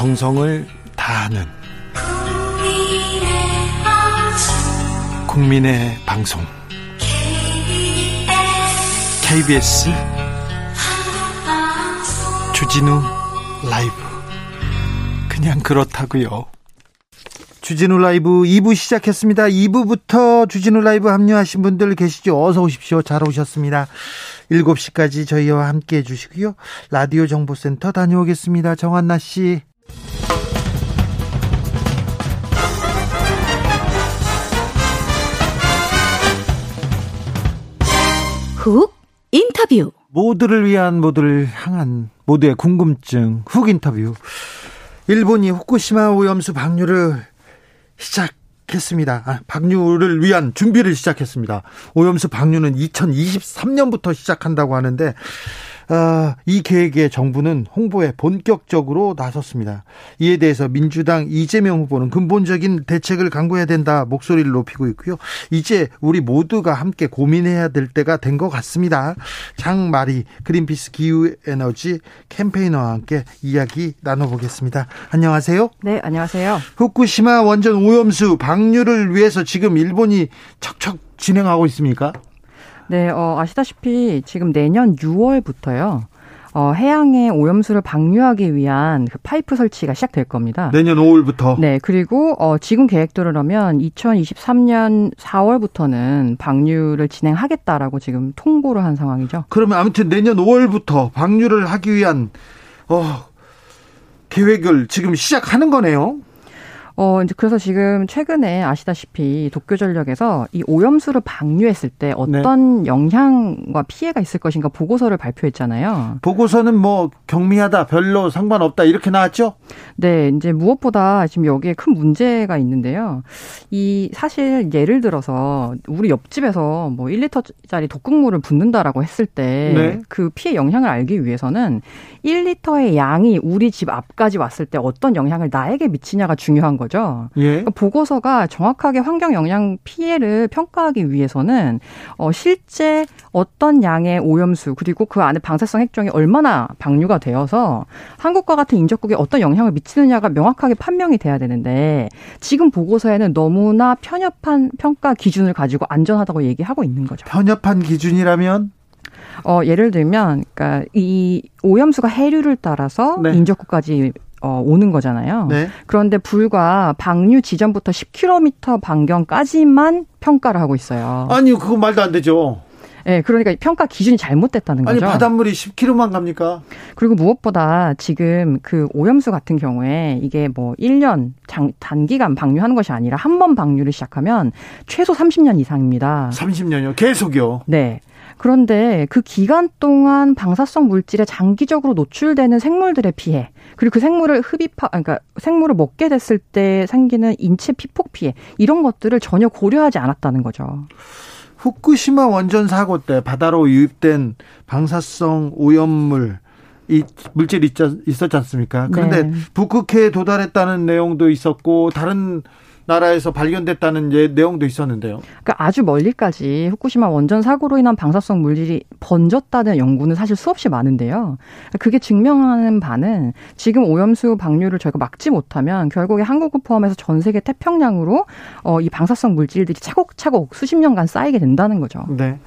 정성을 다하는 국민의 방송 KBS 주진우 라이브 그냥 그렇다고요. 주진우 라이브 2부 시작했습니다. 2부부터 주진우 라이브 합류하신 분들 계시죠? 어서 오십시오. 잘 오셨습니다. 7시까지 저희와 함께 해주시고요. 라디오 정보센터 다녀오겠습니다. 정한나 씨. 훅 인터뷰. 모두를 위한 모두를 향한 모두의 궁금증 훅 인터뷰. 일본이 후쿠시마 오염수 방류를 시작했습니다. 아, 방류를 위한 준비를 시작했습니다. 오염수 방류는 2023년부터 시작한다고 하는데 어, 이 계획에 정부는 홍보에 본격적으로 나섰습니다. 이에 대해서 민주당 이재명 후보는 근본적인 대책을 강구해야 된다 목소리를 높이고 있고요. 이제 우리 모두가 함께 고민해야 될 때가 된 것 같습니다. 장마리 그린피스 기후에너지 캠페이너와 함께 이야기 나눠보겠습니다. 안녕하세요. 네, 안녕하세요. 후쿠시마 원전 오염수 방류를 위해서 지금 일본이 척척 진행하고 있습니까? 네, 어, 아시다시피 지금 내년 6월부터요. 어, 해양에 오염수를 방류하기 위한 그 파이프 설치가 시작될 겁니다. 내년 5월부터. 네, 그리고 어, 지금 계획대로라면 2023년 4월부터는 방류를 진행하겠다라고 지금 통보를 한 상황이죠. 그러면 아무튼 내년 5월부터 방류를 하기 위한 어, 계획을 지금 시작하는 거네요. 어, 이제 그래서 지금 최근에 아시다시피 도쿄전력에서 이 오염수를 방류했을 때 어떤 네. 영향과 피해가 있을 것인가 보고서를 발표했잖아요. 보고서는 뭐 경미하다, 별로 상관없다 이렇게 나왔죠? 네, 이제 무엇보다 지금 여기에 큰 문제가 있는데요. 이 사실 예를 들어서 우리 옆집에서 뭐 1리터짜리 독극물을 붓는다라고 했을 때그 네. 그 피해 영향을 알기 위해서는 1리터의 양이 우리 집 앞까지 왔을 때 어떤 영향을 나에게 미치냐가 중요한 거죠. 거죠. 예. 그러니까 보고서가 정확하게 환경 영향 피해를 평가하기 위해서는 어, 실제 어떤 양의 오염수 그리고 그 안에 방사성 핵종이 얼마나 방류가 되어서 한국과 같은 인접국에 어떤 영향을 미치느냐가 명확하게 판명이 돼야 되는데 지금 보고서에는 너무나 편협한 평가 기준을 가지고 안전하다고 얘기하고 있는 거죠. 편협한 기준이라면 어, 예를 들면, 그니까, 이 오염수가 해류를 따라서 네. 인접국까지 어, 오는 거잖아요. 네. 그런데 불과 방류 지점부터 10km 반경까지만 평가를 하고 있어요. 아니요, 그거 말도 안 되죠. 네, 그러니까 평가 기준이 잘못됐다는 거죠. 아니, 바닷물이 10km만 갑니까? 그리고 무엇보다 지금 그 오염수 같은 경우에 이게 뭐 1년 장, 단기간 방류하는 것이 아니라 한 번 방류를 시작하면 최소 30년 이상입니다. 30년요? 계속요? 네. 그런데 그 기간 동안 방사성 물질에 장기적으로 노출되는 생물들의 피해, 그리고 그 생물을 흡입하, 그러니까 생물을 먹게 됐을 때 생기는 인체 피폭 피해, 이런 것들을 전혀 고려하지 않았다는 거죠. 후쿠시마 원전 사고 때 바다로 유입된 방사성 오염물 이 물질이 있었지 않습니까? 그런데 네. 북극해에 도달했다는 내용도 있었고 다른 나라에서 발견됐다는 예, 내용도 있었는데요. 그러니까 아주 멀리까지 후쿠시마 원전 사고로 인한 방사성 물질이 번졌다는 연구는 사실 수없이 많은데요. 그게 증명하는 바는 지금 오염수 방류를 저희가 막지 못하면 결국에 한국을 포함해서 전 세계 태평양으로 어, 이 방사성 물질들이 차곡차곡 수십 년간 쌓이게 된다는 거죠. 네.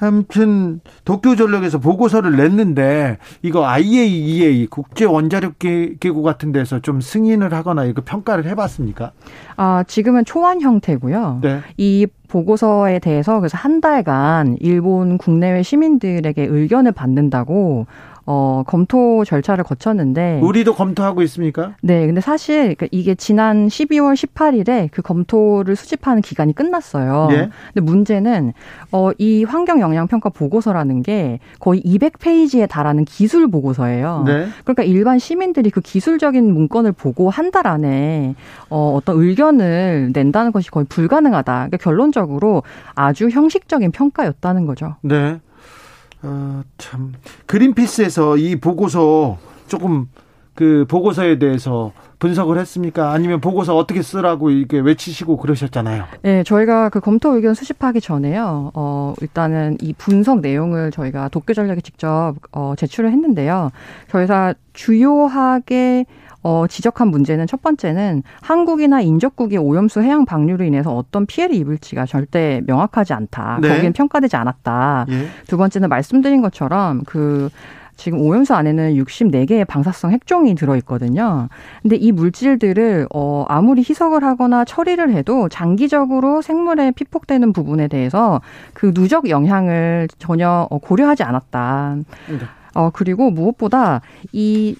아무튼 도쿄 전력에서 보고서를 냈는데 이거 IAEA 국제 원자력 기구 같은 데서 좀 승인을 하거나 이거 평가를 해봤습니까? 아 지금은 초안 형태고요. 네. 이 보고서에 대해서 그래서 한 달간 일본 국내외 시민들에게 의견을 받는다고 어, 검토 절차를 거쳤는데 우리도 검토하고 있습니까? 네, 근데 사실 그 이게 지난 12월 18일에 그 검토를 수집하는 기간이 끝났어요. 예? 근데 문제는 어, 이 환경 영향 평가 보고서라는 게 거의 200페이지에 달하는 기술 보고서예요. 네. 그러니까 일반 시민들이 그 기술적인 문건을 보고 한 달 안에 어, 어떤 의견을 낸다는 것이 거의 불가능하다. 그러니까 결론적으로 아주 형식적인 평가였다는 거죠. 네. 어, 참. 그린피스에서 이 보고서 조금 그 보고서에 대해서 분석을 했습니까? 아니면 보고서 어떻게 쓰라고 이게 외치시고 그러셨잖아요. 네, 저희가 그 검토 의견 수집하기 전에요. 어, 일단은 이 분석 내용을 저희가 도쿄 전략에 직접 어, 제출을 했는데요. 저희가 주요하게 어, 지적한 문제는 첫 번째는 한국이나 인접국의 오염수 해양 방류로 인해서 어떤 피해를 입을지가 절대 명확하지 않다. 네. 거기는 평가되지 않았다. 예. 두 번째는 말씀드린 것처럼 그 지금 오염수 안에는 64개의 방사성 핵종이 들어있거든요. 근데 이 물질들을 어 아무리 희석을 하거나 처리를 해도 장기적으로 생물에 피폭되는 부분에 대해서 그 누적 영향을 전혀 어, 고려하지 않았다. 네. 어 그리고 무엇보다 이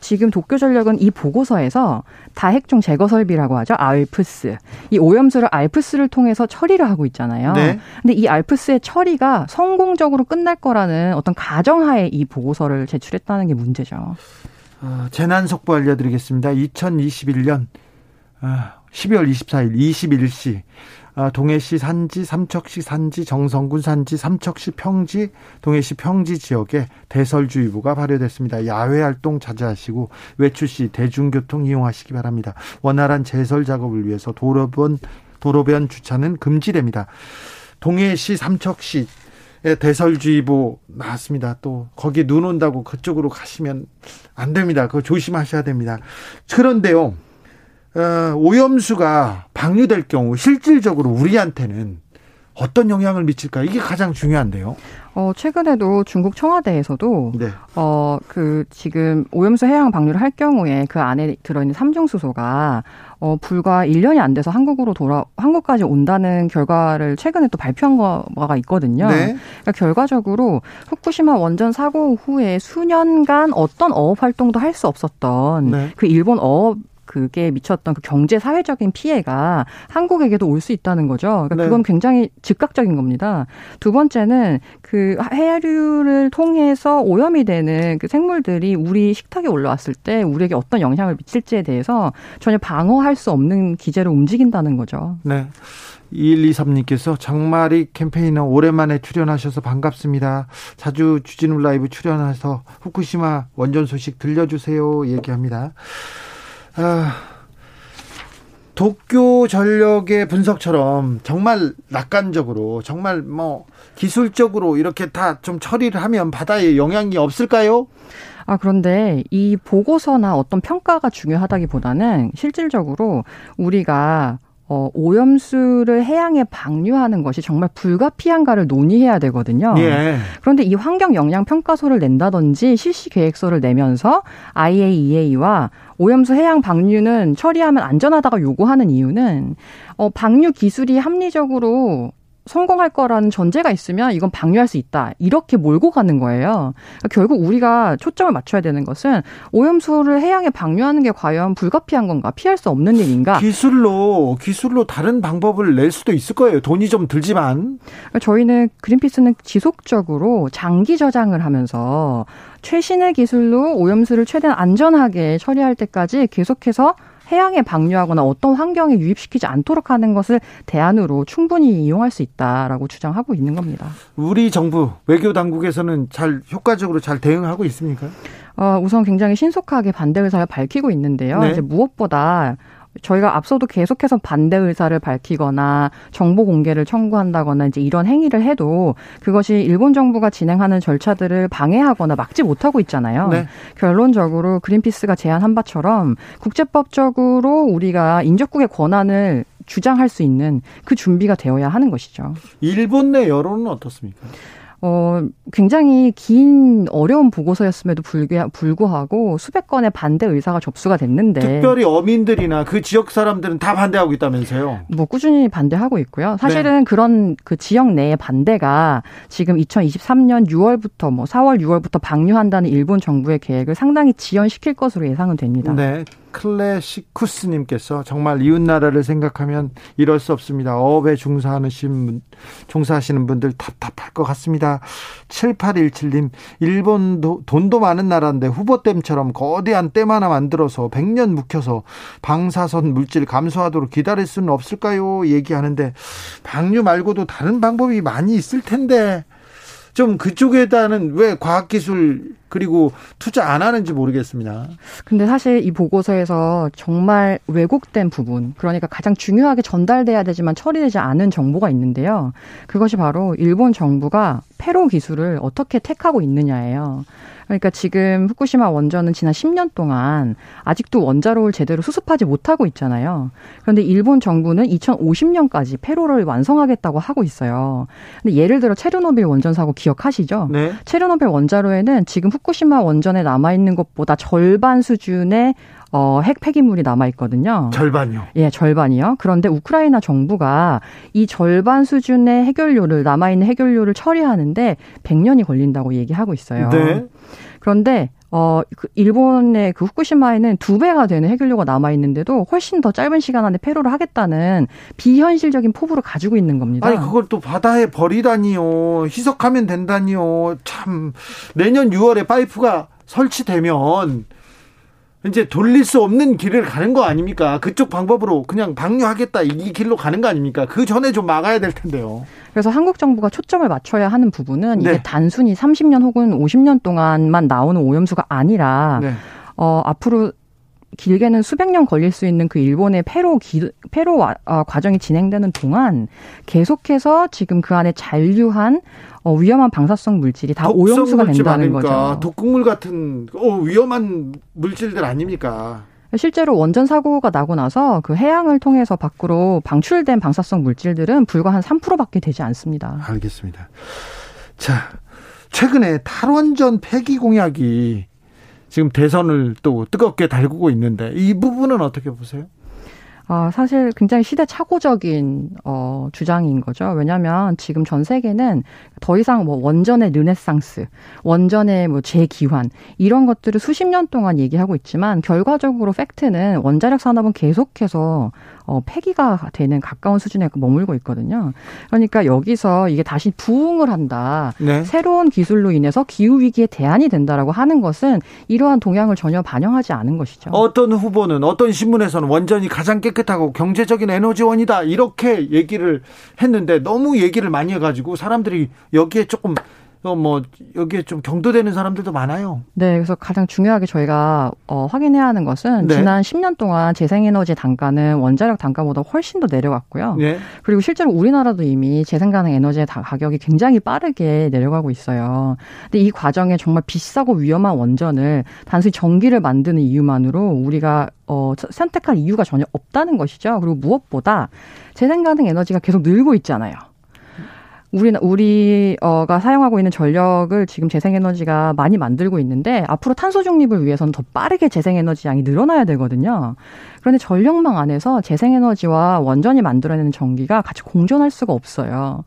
지금 도쿄 전력은 이 보고서에서 다핵종 제거 설비라고 하죠. 알프스. 이 오염수를 알프스를 통해서 처리를 하고 있잖아요. 네. 근데 이 알프스의 처리가 성공적으로 끝날 거라는 어떤 가정하에 이 보고서를 제출했다는 게 문제죠. 어, 재난 속보 알려드리겠습니다. 2021년 12월 24일 21시 아, 동해시 산지, 삼척시 산지, 정성군 산지, 삼척시 평지, 동해시 평지 지역에 대설주의보가 발효됐습니다. 야외 활동 자제하시고 외출 시 대중교통 이용하시기 바랍니다. 원활한 제설 작업을 위해서 도로변 도로변 주차는 금지됩니다. 동해시, 삼척시 대설주의보 나왔습니다. 또 거기 눈 온다고 그쪽으로 가시면 안 됩니다. 그거 조심하셔야 됩니다. 그런데요. 어, 오염수가 방류될 경우 실질적으로 우리한테는 어떤 영향을 미칠까? 이게 가장 중요한데요. 어, 최근에도 중국 청와대에서도 네. 어, 그 지금 오염수 해양 방류를 할 경우에 그 안에 들어 있는 삼중 수소가 어, 불과 1년이 안 돼서 한국으로 돌아 한국까지 온다는 결과를 최근에 또 발표한 거가 있거든요. 네. 그러니까 결과적으로 후쿠시마 원전 사고 후에 수년간 어떤 어업 활동도 할 수 없었던 네. 그 일본 어업 그게 미쳤던 그 경제 사회적인 피해가 한국에게도 올 수 있다는 거죠. 그러니까 네. 그건 굉장히 즉각적인 겁니다. 두 번째는 그 해류를 통해서 오염이 되는 그 생물들이 우리 식탁에 올라왔을 때 우리에게 어떤 영향을 미칠지에 대해서 전혀 방어할 수 없는 기제로 움직인다는 거죠. 네. 2123님께서 장마리 캠페인너 오랜만에 출연하셔서 반갑습니다. 자주 주진우 라이브 출연해서 후쿠시마 원전 소식 들려주세요. 얘기합니다. 아, 도쿄 전력의 분석처럼 정말 낙관적으로 정말 뭐 기술적으로 이렇게 다 좀 처리를 하면 바다에 영향이 없을까요? 아, 그런데 이 보고서나 어떤 평가가 중요하다기보다는 실질적으로 우리가 어, 오염수를 해양에 방류하는 것이 정말 불가피한가를 논의해야 되거든요. 예. 그런데 이 환경 영향 평가서를 낸다든지 실시 계획서를 내면서 IAEA와 오염수 해양 방류는 처리하면 안전하다고 요구하는 이유는 어, 방류 기술이 합리적으로 성공할 거라는 전제가 있으면 이건 방류할 수 있다. 이렇게 몰고 가는 거예요. 그러니까 결국 우리가 초점을 맞춰야 되는 것은 오염수를 해양에 방류하는 게 과연 불가피한 건가? 피할 수 없는 일인가? 기술로 기술로 다른 방법을 낼 수도 있을 거예요. 돈이 좀 들지만. 그러니까 저희는 그린피스는 지속적으로 장기 저장을 하면서 최신의 기술로 오염수를 최대한 안전하게 처리할 때까지 계속해서 해양에 방류하거나 어떤 환경에 유입시키지 않도록 하는 것을 대안으로 충분히 이용할 수 있다라고 주장하고 있는 겁니다. 우리 정부 외교 당국에서는 잘 효과적으로 잘 대응하고 있습니까? 어, 우선 굉장히 신속하게 반대 의사를 밝히고 있는데요. 네. 이제 무엇보다 저희가 앞서도 계속해서 반대 의사를 밝히거나 정보 공개를 청구한다거나 이제 이런 행위를 해도 그것이 일본 정부가 진행하는 절차들을 방해하거나 막지 못하고 있잖아요. 네. 결론적으로 그린피스가 제안한 바처럼 국제법적으로 우리가 인접국의 권한을 주장할 수 있는 그 준비가 되어야 하는 것이죠. 일본 내 여론은 어떻습니까? 어, 굉장히 긴 어려운 보고서였음에도 불구하고 수백 건의 반대 의사가 접수가 됐는데 특별히 어민들이나 그 지역 사람들은 다 반대하고 있다면서요? 뭐 꾸준히 반대하고 있고요. 사실은 네. 그런 그 지역 내의 반대가 지금 2023년 6월부터 뭐 4월 6월부터 방류한다는 일본 정부의 계획을 상당히 지연시킬 것으로 예상은 됩니다. 네. 클래시쿠스님께서 정말 이웃나라를 생각하면 이럴 수 없습니다. 어업에 종사하시는, 종사하시는 분들 답답할 것 같습니다. 7817님, 일본도 돈도 많은 나라인데 후보댐처럼 거대한 댐 하나 만들어서 100년 묵혀서 방사선 물질 감소하도록 기다릴 수는 없을까요? 얘기하는데 방류 말고도 다른 방법이 많이 있을 텐데 좀 그쪽에다는 왜 과학기술 그리고 투자 안 하는지 모르겠습니다. 근데 사실 이 보고서에서 정말 왜곡된 부분, 그러니까 가장 중요하게 전달돼야 되지만 처리되지 않은 정보가 있는데요. 그것이 바로 일본 정부가 페로 기술을 어떻게 택하고 있느냐예요. 그러니까 지금 후쿠시마 원전은 지난 10년 동안 아직도 원자로를 제대로 수습하지 못하고 있잖아요. 그런데 일본 정부는 2050년까지 폐로를 완성하겠다고 하고 있어요. 근데 예를 들어 체르노빌 원전 사고 기억하시죠? 네. 체르노빌 원자로에는 지금 후쿠시마 원전에 남아 있는 것보다 절반 수준의 어, 핵 폐기물이 남아 있거든요. 절반요? 예, 절반이요. 그런데 우크라이나 정부가 이 절반 수준의 해결료를 남아 있는 해결료를 처리하는데 100년이 걸린다고 얘기하고 있어요. 네. 그런데 어, 그 일본의 그 후쿠시마에는 두 배가 되는 해결료가 남아 있는데도 훨씬 더 짧은 시간 안에 폐로를 하겠다는 비현실적인 포부를 가지고 있는 겁니다. 아니 그걸 또 바다에 버리다니요. 희석하면 된다니요. 참 내년 6월에 파이프가 설치되면 이제 돌릴 수 없는 길을 가는 거 아닙니까? 그쪽 방법으로 그냥 방류하겠다 이 길로 가는 거 아닙니까? 그 전에 좀 막아야 될 텐데요. 그래서 한국 정부가 초점을 맞춰야 하는 부분은 네. 이게 단순히 30년 혹은 50년 동안만 나오는 오염수가 아니라 네. 어 앞으로 길게는 수백 년 걸릴 수 있는 그 일본의 폐로 기, 폐로 어, 과정이 진행되는 동안 계속해서 지금 그 안에 잔류한 어, 위험한 방사성 물질이 다 오염수가 된다는 거죠. 독극물 같은 어, 위험한 물질들 아닙니까? 실제로 원전 사고가 나고 나서 그 해양을 통해서 밖으로 방출된 방사성 물질들은 불과 한 3%밖에 되지 않습니다. 알겠습니다. 자, 최근에 탈원전 폐기 공약이 지금 대선을 또 뜨겁게 달구고 있는데 이 부분은 어떻게 보세요? 아, 사실 굉장히 시대착오적인 어, 주장인 거죠. 왜냐하면 지금 전 세계는 더 이상 뭐 원전의 르네상스, 원전의 뭐 재기환 이런 것들을 수십 년 동안 얘기하고 있지만 결과적으로 팩트는 원자력 산업은 계속해서 어, 폐기가 되는 가까운 수준에 머물고 있거든요. 그러니까 여기서 이게 다시 부흥을 한다. 네. 새로운 기술로 인해서 기후 위기에 대안이 된다라고 하는 것은 이러한 동향을 전혀 반영하지 않은 것이죠. 어떤 후보는 어떤 신문에서는 원전이 가장 깨끗하고 경제적인 에너지원이다 이렇게 얘기를 했는데 너무 얘기를 많이 해가지고 사람들이 여기에 조금 뭐 여기에 좀 경도되는 사람들도 많아요. 네, 그래서 가장 중요하게 저희가 어, 확인해야 하는 것은 네. 지난 10년 동안 재생에너지 단가는 원자력 단가보다 훨씬 더 내려갔고요. 네. 그리고 실제로 우리나라도 이미 재생 가능 에너지의 가격이 굉장히 빠르게 내려가고 있어요. 근데 이 과정에 정말 비싸고 위험한 원전을 단순히 전기를 만드는 이유만으로 우리가 어, 선택할 이유가 전혀 없다는 것이죠. 그리고 무엇보다 재생 가능 에너지가 계속 늘고 있잖아요. 우리 우리가 사용하고 있는 전력을 지금 재생에너지가 많이 만들고 있는데 앞으로 탄소 중립을 위해서는 더 빠르게 재생에너지 양이 늘어나야 되거든요. 그런데 전력망 안에서 재생에너지와 원전이 만들어내는 전기가 같이 공존할 수가 없어요.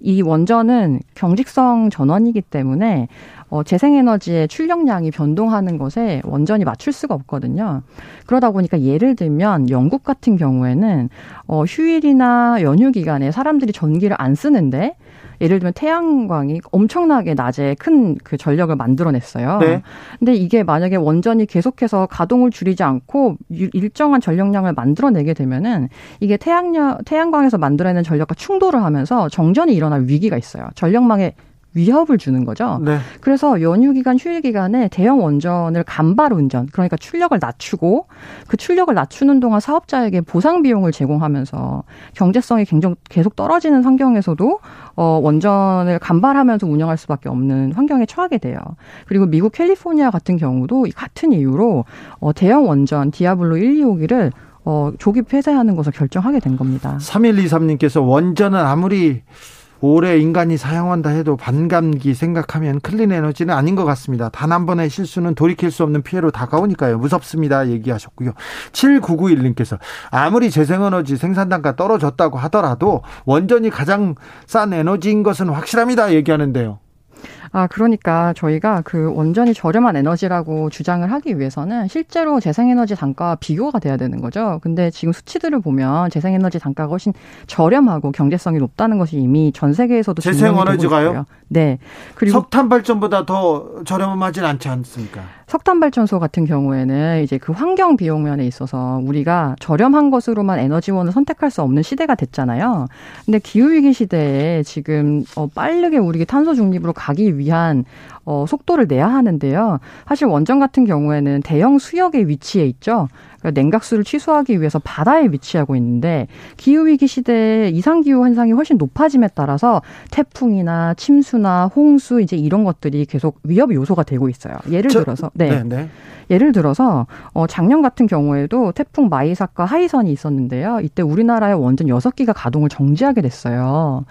이 원전은 경직성 전원이기 때문에 어, 재생에너지의 출력량이 변동하는 것에 원전이 맞출 수가 없거든요. 그러다 보니까 예를 들면 영국 같은 경우에는 어, 휴일이나 연휴 기간에 사람들이 전기를 안 쓰는데 예를 들면 태양광이 엄청나게 낮에 큰 그 전력을 만들어냈어요. 네. 근데 이게 만약에 원전이 계속해서 가동을 줄이지 않고 일정한 전력량을 만들어내게 되면은 이게 태양력 태양광에서 만들어내는 전력과 충돌을 하면서 정전이 일어날 위기가 있어요. 전력망에 위협을 주는 거죠. 네. 그래서 연휴 기간, 휴일 기간에 대형 원전을 간발 운전, 그러니까 출력을 낮추고 그 출력을 낮추는 동안 사업자에게 보상 비용을 제공하면서 경제성이 굉장히 계속 떨어지는 환경에서도 어 원전을 간발하면서 운영할 수밖에 없는 환경에 처하게 돼요. 그리고 미국 캘리포니아 같은 경우도 같은 이유로 어 대형 원전 디아블로 1, 2호기를 어 조기 폐쇄하는 것을 결정하게 된 겁니다. 3123님께서 원전은 아무리 오래 인간이 사용한다 해도 반감기 생각하면 clean 에너지는 아닌 것 같습니다. 단 한 번의 실수는 돌이킬 수 없는 피해로 다가오니까요. 무섭습니다. 얘기하셨고요. 7991님께서 아무리 재생에너지 생산 단가 떨어졌다고 하더라도 원전이 가장 싼 에너지인 것은 확실합니다. 얘기하는데요. 아, 그러니까 저희가 그 원전이 저렴한 에너지라고 주장을 하기 위해서는 실제로 재생에너지 단가와 비교가 돼야 되는 거죠. 근데 지금 수치들을 보면 재생에너지 단가가 훨씬 저렴하고 경제성이 높다는 것이 이미 전 세계에서도 재생에너지가요? 네. 그리고 석탄 발전보다 더 저렴하진 않지 않습니까? 석탄 발전소 같은 경우에는 이제 그 환경 비용 면에 있어서 우리가 저렴한 것으로만 에너지원을 선택할 수 없는 시대가 됐잖아요. 근데 기후 위기 시대에 지금 어 빠르게 우리 탄소 중립으로 가기 위한 어 속도를 내야 하는데요. 사실 원전 같은 경우에는 대형 수역에 위치해 있죠. 그러니까 냉각수를 취소하기 위해서 바다에 위치하고 있는데 기후 위기 시대에 이상 기후 현상이 훨씬 높아짐에 따라서 태풍이나 침수나 홍수 이제 이런 것들이 계속 위협 요소가 되고 있어요. 예를 저, 들어서 네. 네, 네. 예를 들어서 어 작년 같은 경우에도 태풍 마이삭과 하이선이 있었는데요. 이때 우리나라의 원전 여섯 기가 가동을 정지하게 됐어요.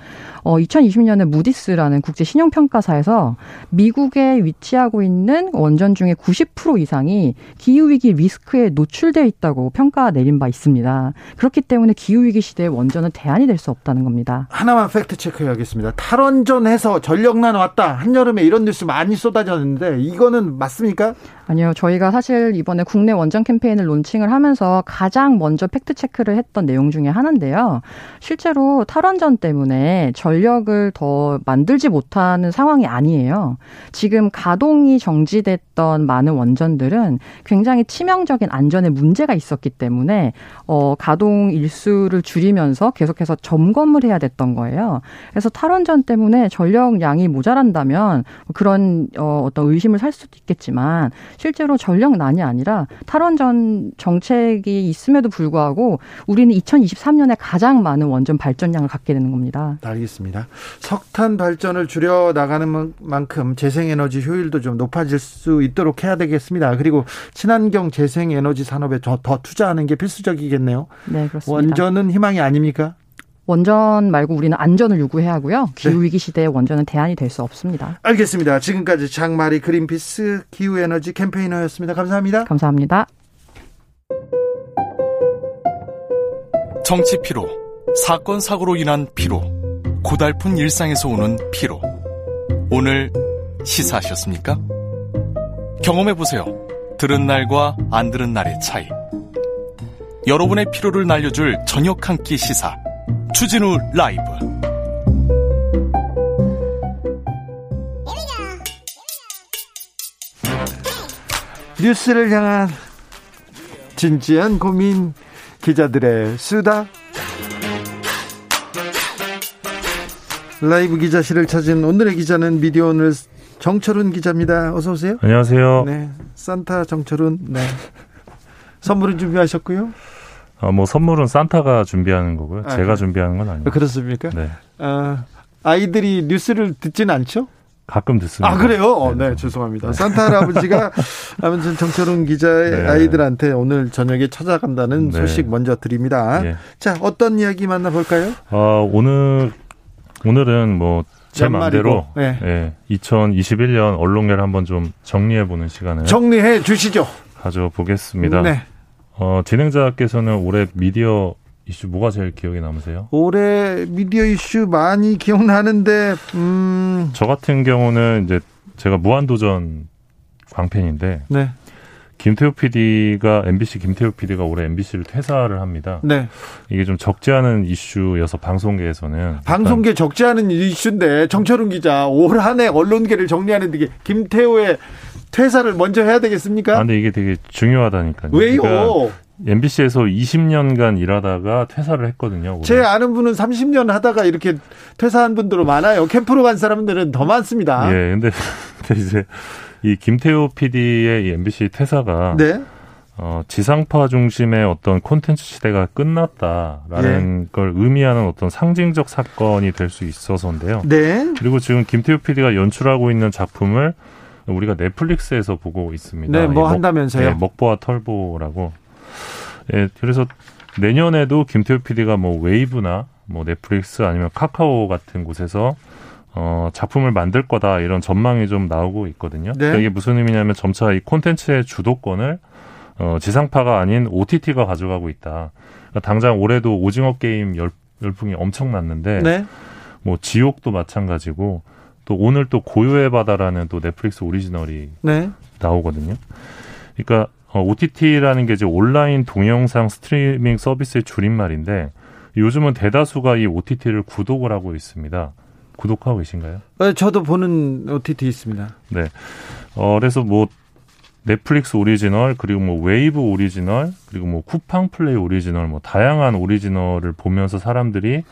어 2020년에 무디스라는 국제 신용 평가사에서 미국에 위치하고 있는 원전 중에 90% 이상이 기후 위기 리스크에 노출되어 있다고 평가 내린 바 있습니다. 그렇기 때문에 기후 위기 시대에 원전은 대안이 될 수 없다는 겁니다. 하나만 fact check해야겠습니다. 탈원전해서 전력난 왔다. 한여름에 이런 뉴스 많이 쏟아졌는데 이거는 맞습니까? 아니요. 저희가 사실 이번에 국내 원전 캠페인을 launching을 하면서 가장 먼저 fact check를 했던 내용 중에 하나인데요. 실제로 탈원전 때문에 전력을 더 만들지 못하는 상황이 아니에요. 지금 가동이 정지됐던 많은 원전들은 굉장히 치명적인 안전에 문제가 있었기 때문에 어 가동 일수를 줄이면서 계속해서 점검을 해야 됐던 거예요. 그래서 탈원전 때문에 전력량이 모자란다면 그런 어 어떤 의심을 살 수도 있겠지만 실제로 전력난이 아니라 탈원전 정책이 있음에도 불구하고 우리는 2023년에 가장 많은 원전 발전량을 갖게 되는 겁니다. 알겠습니다. 석탄 발전을 줄여 나가는 만큼 재생에너지 효율도 좀 높아질 수 있도록 해야 되겠습니다. 그리고 친환경 재생에너지 산업에 더, 더 투자하는 게 필수적이겠네요. 네, 그렇습니다. 원전은 희망이 아닙니까? 원전 말고 우리는 안전을 요구해야 하고요. 기후 위기 시대에 원전은 대안이 될 수 없습니다. 알겠습니다. 지금까지 장마리 그린피스 기후 에너지 캠페이너였습니다. 감사합니다. 감사합니다. 정치 피로, 사건 사고로 인한 피로, 고달픈 일상에서 오는 피로. 오늘 시사하셨습니까? 경험해 보세요. 들은 날과 안 들은 날의 차이. 여러분의 피로를 날려줄 저녁 한 끼 시사. 추진우 라이브 뉴스를 향한 진지한 고민 기자들의 수다 라이브 기자실을 찾은 오늘의 기자는 미디어 오늘 정철훈 기자입니다. 어서 오세요. 안녕하세요. 네, 산타 정철훈. 네. 선물은 준비하셨고요. 어, 뭐 선물은 산타가 준비하는 거고요. 아, 제가 네. 준비하는 건 아니에요. 그렇습니까? 네. 아, 아이들이 뉴스를 듣지는 않죠? 가끔 듣습니다. 아 그래요? 어, 네, 네, 죄송합니다. 산타 할아버지가 아무튼 정철웅 기자의 네. 아이들한테 오늘 저녁에 찾아간다는 네. 소식 먼저 드립니다. 예. 자 어떤 이야기 만나볼까요? 어, 오늘 오늘은 뭐 제 마음대로 네. 예, 2021년 언론계를 한번 좀 정리해 보는 시간을 정리해 주시죠. 가져보겠습니다. 네. 어, 진행자께서는 올해 미디어 이슈 뭐가 제일 기억에 남으세요? 올해 미디어 이슈 많이 기억나는데 음. 저 같은 경우는 이제 제가 무한도전 광팬인데 네. 김태우 PD가 MBC 김태우 PD가 올해 MBC를 퇴사를 합니다. 네. 이게 좀 적지 않은 이슈여서 방송계에서는 방송계 적지 않은 이슈인데 정철훈 기자 올 한 해 언론계를 정리하는 데 김태우의 퇴사를 먼저 해야 되겠습니까? 아, 근데 이게 되게 중요하다니까요. 왜요? 그러니까 MBC에서 20년간 일하다가 퇴사를 했거든요. 올해. 제 아는 분은 30년 하다가 이렇게 퇴사한 분들도 많아요. 캠프로 간 사람들은 더 많습니다. 예, 근데, 근데 이제 이 김태호 PD의 이 MBC 퇴사가 네? 어, 지상파 중심의 어떤 콘텐츠 시대가 끝났다라는 네. 걸 의미하는 어떤 상징적 사건이 될 수 있어서인데요. 네. 그리고 지금 김태호 PD가 연출하고 있는 작품을 우리가 넷플릭스에서 보고 있습니다. 네, 뭐 먹, 한다면서요? 네, 먹보와 털보라고. 예, 그래서 내년에도 김태우 PD가 뭐 웨이브나 뭐 넷플릭스 아니면 카카오 같은 곳에서 어, 작품을 만들 거다 이런 전망이 좀 나오고 있거든요. 네. 그러니까 이게 무슨 의미냐면 점차 이 콘텐츠의 주도권을 어, 지상파가 아닌 OTT가 가져가고 있다. 그러니까 당장 올해도 오징어 게임 열, 열풍이 엄청 났는데 네. 뭐 지옥도 마찬가지고 또 오늘 또 고요의 바다라는 또 넷플릭스 original이 네. 나오거든요. 그러니까 어, OTT라는 게 이제 온라인 동영상 스트리밍 서비스의 줄임말인데 요즘은 대다수가 이 OTT를 구독을 하고 있습니다. 구독하고 계신가요? 네, 저도 보는 OTT 있습니다. 네. 어, 그래서 뭐 넷플릭스 오리지널 그리고 뭐 웨이브 오리지널 그리고 뭐 쿠팡 플레이 오리지널 뭐 다양한 original을 보면서 사람들이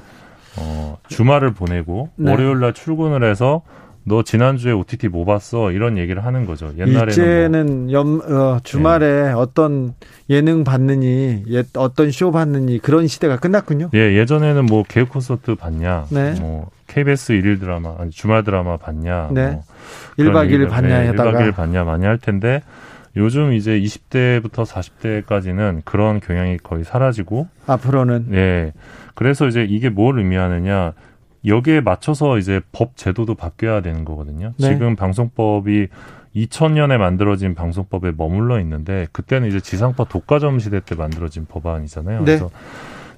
어 주말을 보내고 네. 월요일 날 출근을 해서 너 지난주에 OTT 뭐 봤어? 이런 얘기를 하는 거죠. 옛날에는 뭐 이제는 뭐. 염, 어, 주말에 네. 어떤 예능 봤느니, 예, 어떤 쇼 봤느니 그런 시대가 끝났군요. 예, 예전에는 뭐 개그 콘서트 봤냐, 네. 뭐 KBS 일일 드라마, 아니 주말 드라마 봤냐, 네. 뭐 1박 2일 봤냐 네, 하다가 1박 2일 봤냐 많이 할 텐데 요즘 이제 20대부터 40대까지는 그런 경향이 거의 사라지고 앞으로는 예. 그래서 이제 이게 뭘 의미하느냐 여기에 맞춰서 이제 법 제도도 바뀌어야 되는 거거든요. 네. 지금 방송법이 2000년에 만들어진 방송법에 머물러 있는데 그때는 이제 지상파 독과점 시대 때 만들어진 법안이잖아요. 네. 그래서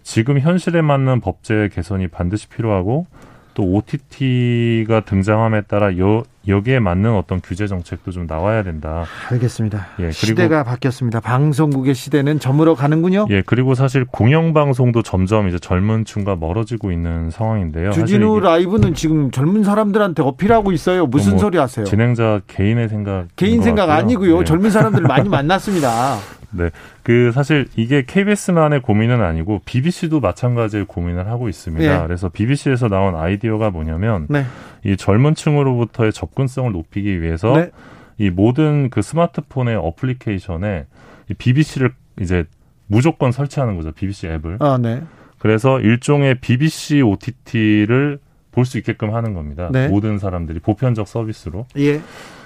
지금 현실에 맞는 법제 개선이 반드시 필요하고 또 OTT가 등장함에 따라 여, 여기에 맞는 어떤 규제 정책도 좀 나와야 된다. 알겠습니다. 예, 그리고 시대가 바뀌었습니다. 방송국의 시대는 저물어 가는군요. 예, 그리고 사실 공영 방송도 점점 이제 젊은 층과 멀어지고 있는 상황인데요. 주진우 라이브는 지금 젊은 사람들한테 어필하고 있어요. 무슨 뭐 소리 하세요? 진행자 개인의 생각 개인 생각 아니고요. 네. 젊은 사람들 많이 만났습니다. 네. 그 사실 이게 KBS만의 고민은 아니고 BBC도 마찬가지의 고민을 하고 있습니다. 네. 그래서 BBC에서 나온 아이디어가 뭐냐면 네. 이 젊은 층으로부터의 접근성을 높이기 위해서 네. 이 모든 그 스마트폰의 어플리케이션에 이 BBC를 이제 무조건 설치하는 거죠. BBC 앱을. 아, 네. 그래서 일종의 BBC OTT를 볼 수 있게끔 하는 겁니다. 네. 모든 사람들이 보편적 서비스로. 예.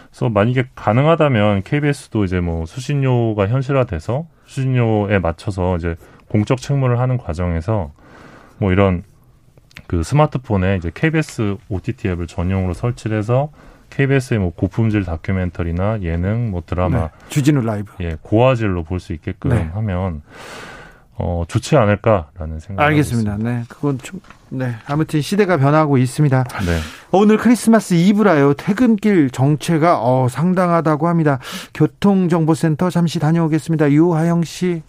그래서 만약에 가능하다면 KBS도 이제 뭐 수신료가 현실화돼서 수신료에 맞춰서 이제 공적 책무를 하는 과정에서 뭐 이런 그 스마트폰에 이제 KBS OTT 앱을 전용으로 설치를 해서 KBS의 뭐 고품질 다큐멘터리나 예능, 뭐 드라마, 네, 주진우 라이브, 예, 고화질로 볼 수 있게끔 네. 하면 어, 좋지 않을까라는 생각. 알겠습니다. 네, 그건 좀, 네, 아무튼 시대가 변하고 있습니다. 네. 오늘 크리스마스 이브라요. 퇴근길 정체가 어, 상당하다고 합니다. 교통정보센터 잠시 다녀오겠습니다. 유하영 씨.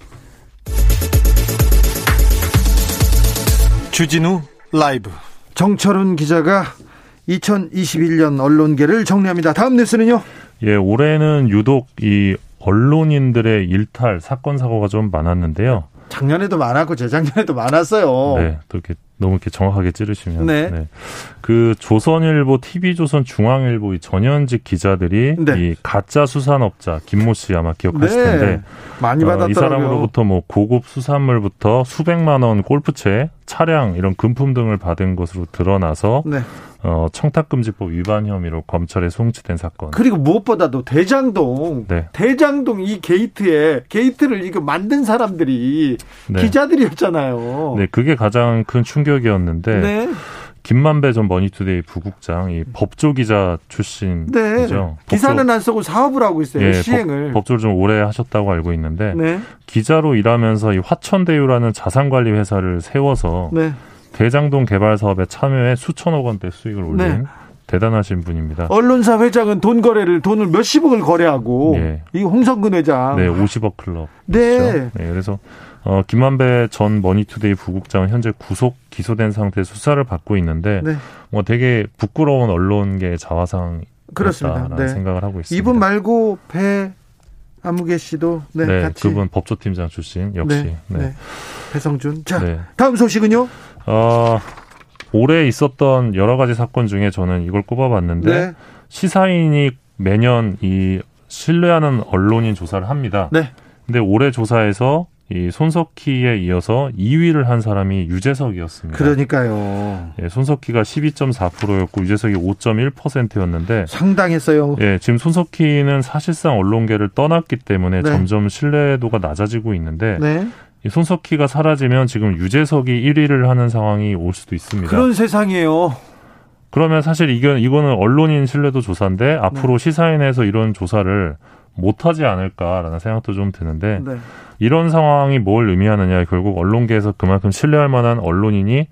주진우 라이브. 정철훈 기자가 2021년 언론계를 정리합니다. 다음 뉴스는요? 예, 올해는 유독 이 언론인들의 일탈 사건 사고가 좀 많았는데요. 작년에도 많았고 재작년에도 많았어요. 네, 또 이렇게 너무 이렇게 정확하게 찌르시면. 네. 네. 그 조선일보, TV조선, 중앙일보 이 전현직 기자들이 네. 이 가짜 수산업자 김모 씨 아마 기억하실 네. 텐데 많이 받았더라고요. 어, 이 사람으로부터 뭐 고급 수산물부터 수백만 원 골프채, 차량 이런 금품 등을 받은 것으로 드러나서 네. 어, 청탁금지법 위반 혐의로 검찰에 송치된 사건. 그리고 무엇보다도 대장동, 네. 대장동 이 게이트에 게이트를 이거 만든 사람들이 네. 기자들이었잖아요. 네, 그게 가장 큰 충격이었는데. 네. 김만배 전 머니투데이 부국장, 이 법조 기자 출신이죠. 네. 기사는 법조, 안 쓰고 사업을 하고 있어요. 예, 시행을. 법, 조를좀 오래 하셨다고 알고 있는데 네. 기자로 일하면서 이 화천대유라는 자산관리 회사를 세워서 네. 대장동 개발 사업에 참여해 수천억 원대 수익을 올린 네. 대단하신 분입니다. 언론사 회장은 돈 거래를 돈을 몇십억을 거래하고 예. 이 홍성근 회장 네 50억 클럽 네. 네 그래서 어, 김만배 전 머니투데이 부국장은 현재 구속 기소된 상태 수사를 받고 있는데 네. 뭐 되게 부끄러운 언론계 자화상 그렇습니다. 네. 생각을 하고 있습니다. 이분 말고 배 아무개 씨도 네, 네 같이 그분 법조팀장 출신 역시 네, 네. 네. 배성준 자 네. 다음 소식은요 어, 올해 있었던 여러 가지 사건 중에 저는 이걸 꼽아봤는데 네. 시사인이 매년 이 신뢰하는 언론인 조사를 합니다. 네. 근데 올해 조사에서 이 손석희에 이어서 2위를 한 사람이 유재석이었습니다. 그러니까요. 예, 손석희가 12.4%였고 유재석이 5.1%였는데 상당했어요. 예, 지금 손석희는 사실상 언론계를 떠났기 때문에 네. 점점 신뢰도가 낮아지고 있는데 네. 이 손석희가 사라지면 지금 유재석이 1위를 하는 상황이 올 수도 있습니다. 그런 세상이에요. 그러면 사실 이건 이거는 언론인 신뢰도 조사인데 앞으로 네. 시사인에서 이런 조사를 못하지 않을까라는 생각도 좀 드는데 네. 이런 상황이 뭘 의미하느냐 결국 언론계에서 그만큼 신뢰할 만한 언론인이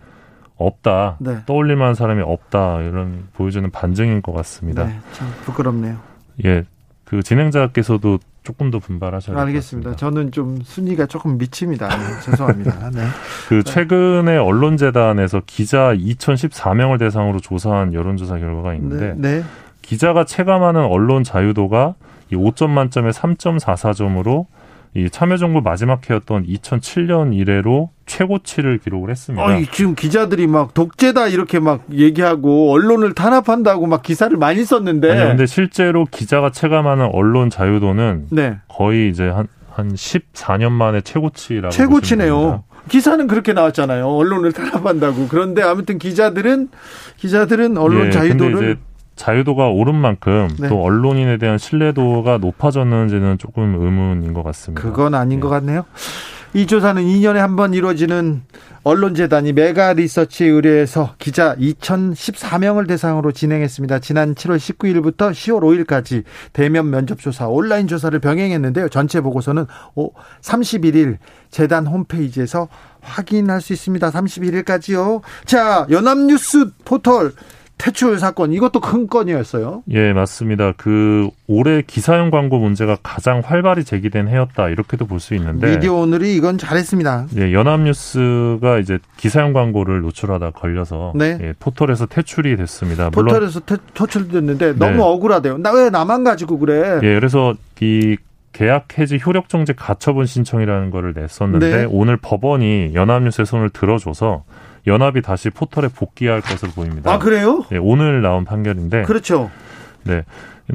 없다 네. 떠올릴 만한 사람이 없다 이런 보여주는 반증인 것 같습니다. 네, 참 부끄럽네요. 예, 그 진행자께서도 조금 더 분발하셔야 될 알겠습니다. 저는 좀 순위가 조금 미칩니다. 네, 죄송합니다. 네. 그 최근에 언론재단에서 기자 2014명을 대상으로 조사한 여론조사 결과가 있는데 네, 네. 기자가 체감하는 언론 자유도가 이 5점 만점에 3.44점으로 이 참여정부 마지막 해였던 2007년 이래로 최고치를 기록을 했습니다. 아니, 지금 기자들이 막 독재다 이렇게 막 얘기하고 언론을 탄압한다고 막 기사를 많이 썼는데. 아니 근데 실제로 기자가 체감하는 언론 자유도는 네. 거의 이제 한, 한 14년 만에 최고치라고. 최고치네요. 기사는 그렇게 나왔잖아요. 언론을 탄압한다고. 그런데 아무튼 기자들은 기자들은 언론 예, 자유도를 자유도가 오른 만큼 네. 또 언론인에 대한 신뢰도가 높아졌는지는 조금 의문인 것 같습니다. 그건 아닌 네. 것 같네요. 이 조사는 2년에 한 번 이루어지는 언론재단이 메가 리서치 의뢰해서 기자 2014명을 대상으로 진행했습니다. 지난 7월 19일부터 10월 5일까지 대면 면접 조사, 온라인 조사를 병행했는데요. 전체 보고서는 31일 재단 홈페이지에서 확인할 수 있습니다. 31일까지요. 자, 연합뉴스 포털 퇴출 사건 이것도 큰 건이었어요. 예, 맞습니다. 그 올해 기사형 광고 문제가 가장 활발히 제기된 해였다 이렇게도 볼 수 있는데 미디어 오늘이 이건 잘했습니다. 예, 연합뉴스가 이제 기사형 광고를 노출하다 걸려서 네. 예, 포털에서 퇴출이 됐습니다. 포털에서 퇴, 퇴출됐는데 너무 네. 억울하대요. 나 왜 나만 가지고 그래? 예, 그래서 이 계약 해지 효력 정지 가처분 신청이라는 거를 냈었는데 네. 오늘 법원이 연합뉴스의 손을 들어줘서 연합이 다시 포털에 복귀할 것으로 보입니다. 아 그래요? 네, 오늘 나온 판결인데. 그렇죠. 네.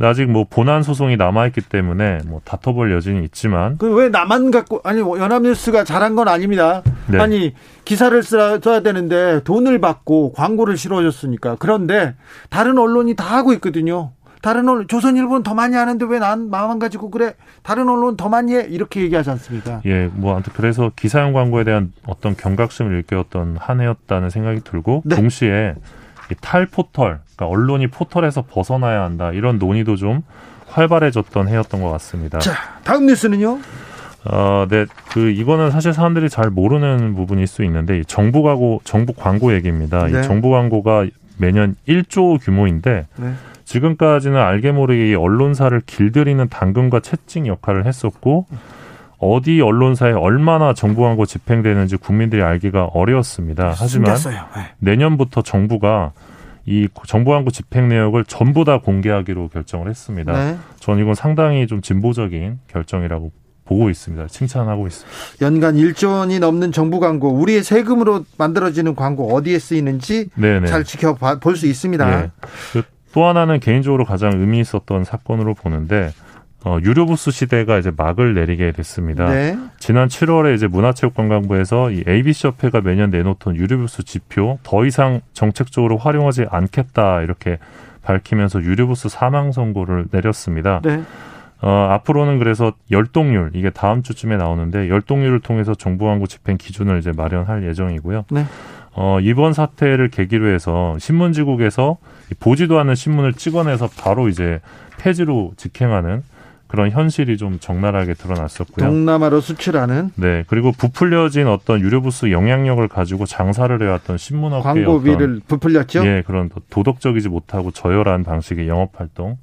아직 뭐 본안 소송이 남아있기 때문에 뭐 다퉈볼 여지는 있지만 그 왜 나만 갖고 아니 뭐 연합뉴스가 잘한 건 아닙니다. 네. 아니 기사를 써야 되는데 돈을 받고 광고를 실어줬으니까 그런데 다른 언론이 다 하고 있거든요. 다른 언론 조선일보는 더 많이 하는데 왜 난 마음만 가지고 그래? 다른 언론 더 많이 해 이렇게 얘기하지 않습니까? 예, 뭐 아무튼 그래서 기사형 광고에 대한 어떤 경각심을 일깨웠던 한 해였다는 생각이 들고 네. 동시에 탈 포털, 그러니까 언론이 포털에서 벗어나야 한다 이런 논의도 좀 활발해졌던 해였던 것 같습니다. 자, 다음 뉴스는요? 어, 네, 그 이거는 사실 사람들이 잘 모르는 부분일 수 있는데 정부 광고, 정부 광고 얘기입니다. 네. 이 정부 광고가 매년 1조 규모인데. 네. 지금까지는 알게 모르게 언론사를 길들이는 당근과 채찍 역할을 했었고 어디 언론사에 얼마나 정부 광고 집행되는지 국민들이 알기가 어려웠습니다. 하지만 네. 내년부터 정부가 이 정부 광고 집행 내역을 전부 다 공개하기로 결정을 했습니다. 네. 저는 이건 상당히 좀 진보적인 결정이라고 보고 있습니다. 칭찬하고 있습니다. 연간 1조 원이 넘는 정부 광고, 우리의 세금으로 만들어지는 광고 어디에 쓰이는지 네네. 잘 지켜볼 수 있습니다. 네. 그또 하나는 개인적으로 가장 의미 있었던 사건으로 보는데 어, 유료 부스 시대가 이제 막을 내리게 됐습니다. 네. 지난 7월에 이제 문화체육관광부에서 이 ABC 협회가 매년 내놓던 유료 부스 지표 더 이상 정책적으로 활용하지 않겠다 이렇게 밝히면서 유료 부스 사망 선고를 내렸습니다. 네. 어, 앞으로는 그래서 열동률 이게 다음 주쯤에 나오는데 열동률을 통해서 정부 광고 집행 기준을 이제 마련할 예정이고요. 네. 어, 이번 사태를 계기로 해서 신문지국에서 보지도 않은 신문을 찍어내서 바로 이제 폐지로 직행하는 그런 현실이 좀 적나라하게 드러났었고요. 동남아로 수출하는. 네. 그리고 부풀려진 어떤 유료 부스 영향력을 가지고 장사를 해왔던 신문업계 광고비를 부풀렸죠. 예, 그런 도덕적이지 못하고 저열한 방식의 영업 활동.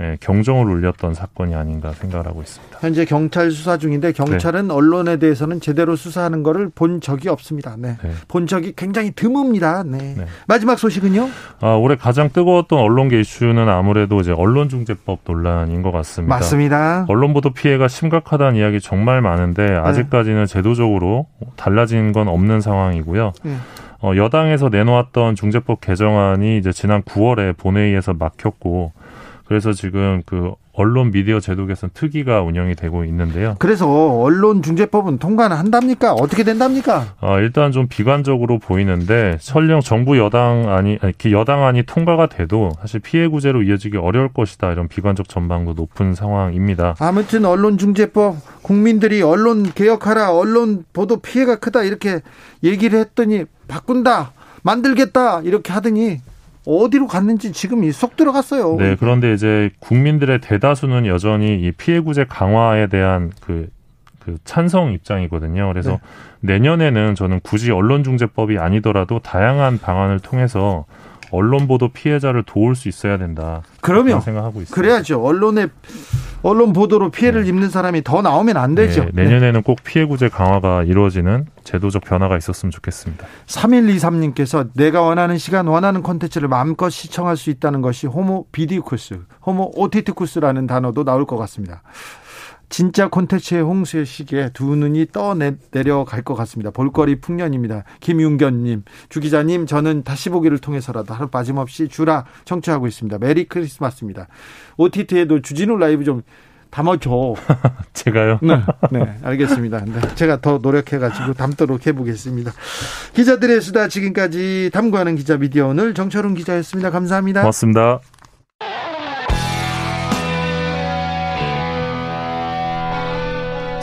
예, 경종을 울렸던 사건이 아닌가 생각을 하고 있습니다. 현재 경찰 수사 중인데 경찰은 네. 언론에 대해서는 제대로 수사하는 것을 본 적이 없습니다. 네. 네. 본 적이 굉장히 드뭅니다. 네. 네. 마지막 소식은요? 아, 올해 가장 뜨거웠던 언론계 이슈는 아무래도 이제 언론중재법 논란인 것 같습니다. 맞습니다. 언론 보도 피해가 심각하다는 이야기 정말 많은데 네. 아직까지는 제도적으로 달라진 건 없는 상황이고요. 네. 어, 여당에서 내놓았던 중재법 개정안이 이제 지난 9월에 본회의에서 막혔고 그래서 지금 그 언론 미디어 제도 개선 특위가 운영이 되고 있는데요. 그래서 언론 중재법은 통과는 한답니까? 어떻게 된답니까? 어, 일단 좀 비관적으로 보이는데 설령 정부 여당 아니 여당안이 통과가 돼도 사실 피해 구제로 이어지기 어려울 것이다 이런 비관적 전망도 높은 상황입니다. 아무튼 언론 중재법 국민들이 언론 개혁하라 언론 보도 피해가 크다 이렇게 얘기를 했더니 바꾼다 만들겠다 이렇게 하더니 어디로 갔는지 지금 쏙 들어갔어요. 네, 그런데 이제 국민들의 대다수는 여전히 이 피해 구제 강화에 대한 그, 그 찬성 입장이거든요. 그래서 네. 내년에는 저는 굳이 언론중재법이 아니더라도 다양한 방안을 통해서 언론 보도 피해자를 도울 수 있어야 된다. 그러면 생각하고 있습니다. 그래야죠. 언론의 언론 보도로 피해를 네. 입는 사람이 더 나오면 안 되죠. 네, 내년에는 꼭 피해 구제 강화가 이루어지는 제도적 변화가 있었으면 좋겠습니다. 3123님께서 내가 원하는 시간 원하는 콘텐츠를 마음껏 시청할 수 있다는 것이 호모 비디쿠스, 호모 오티티쿠스라는 단어도 나올 것 같습니다. 진짜 콘텐츠의 홍수의 시기에 두 눈이 떠내려갈 것 같습니다. 볼거리 풍년입니다. 김윤견님, 주 기자님, 저는 다시 보기를 통해서라도 하루 빠짐없이 주라 청취하고 있습니다. Merry Christmas입니다. OTT에도 주진우 라이브 좀 담아줘. 제가요? 네, 네, 알겠습니다. 네, 제가 더 노력해가지고 담도록 해보겠습니다. 기자들의 수다 지금까지 탐구하는 기자 미디어 오늘 정철훈 기자였습니다. 감사합니다. 고맙습니다.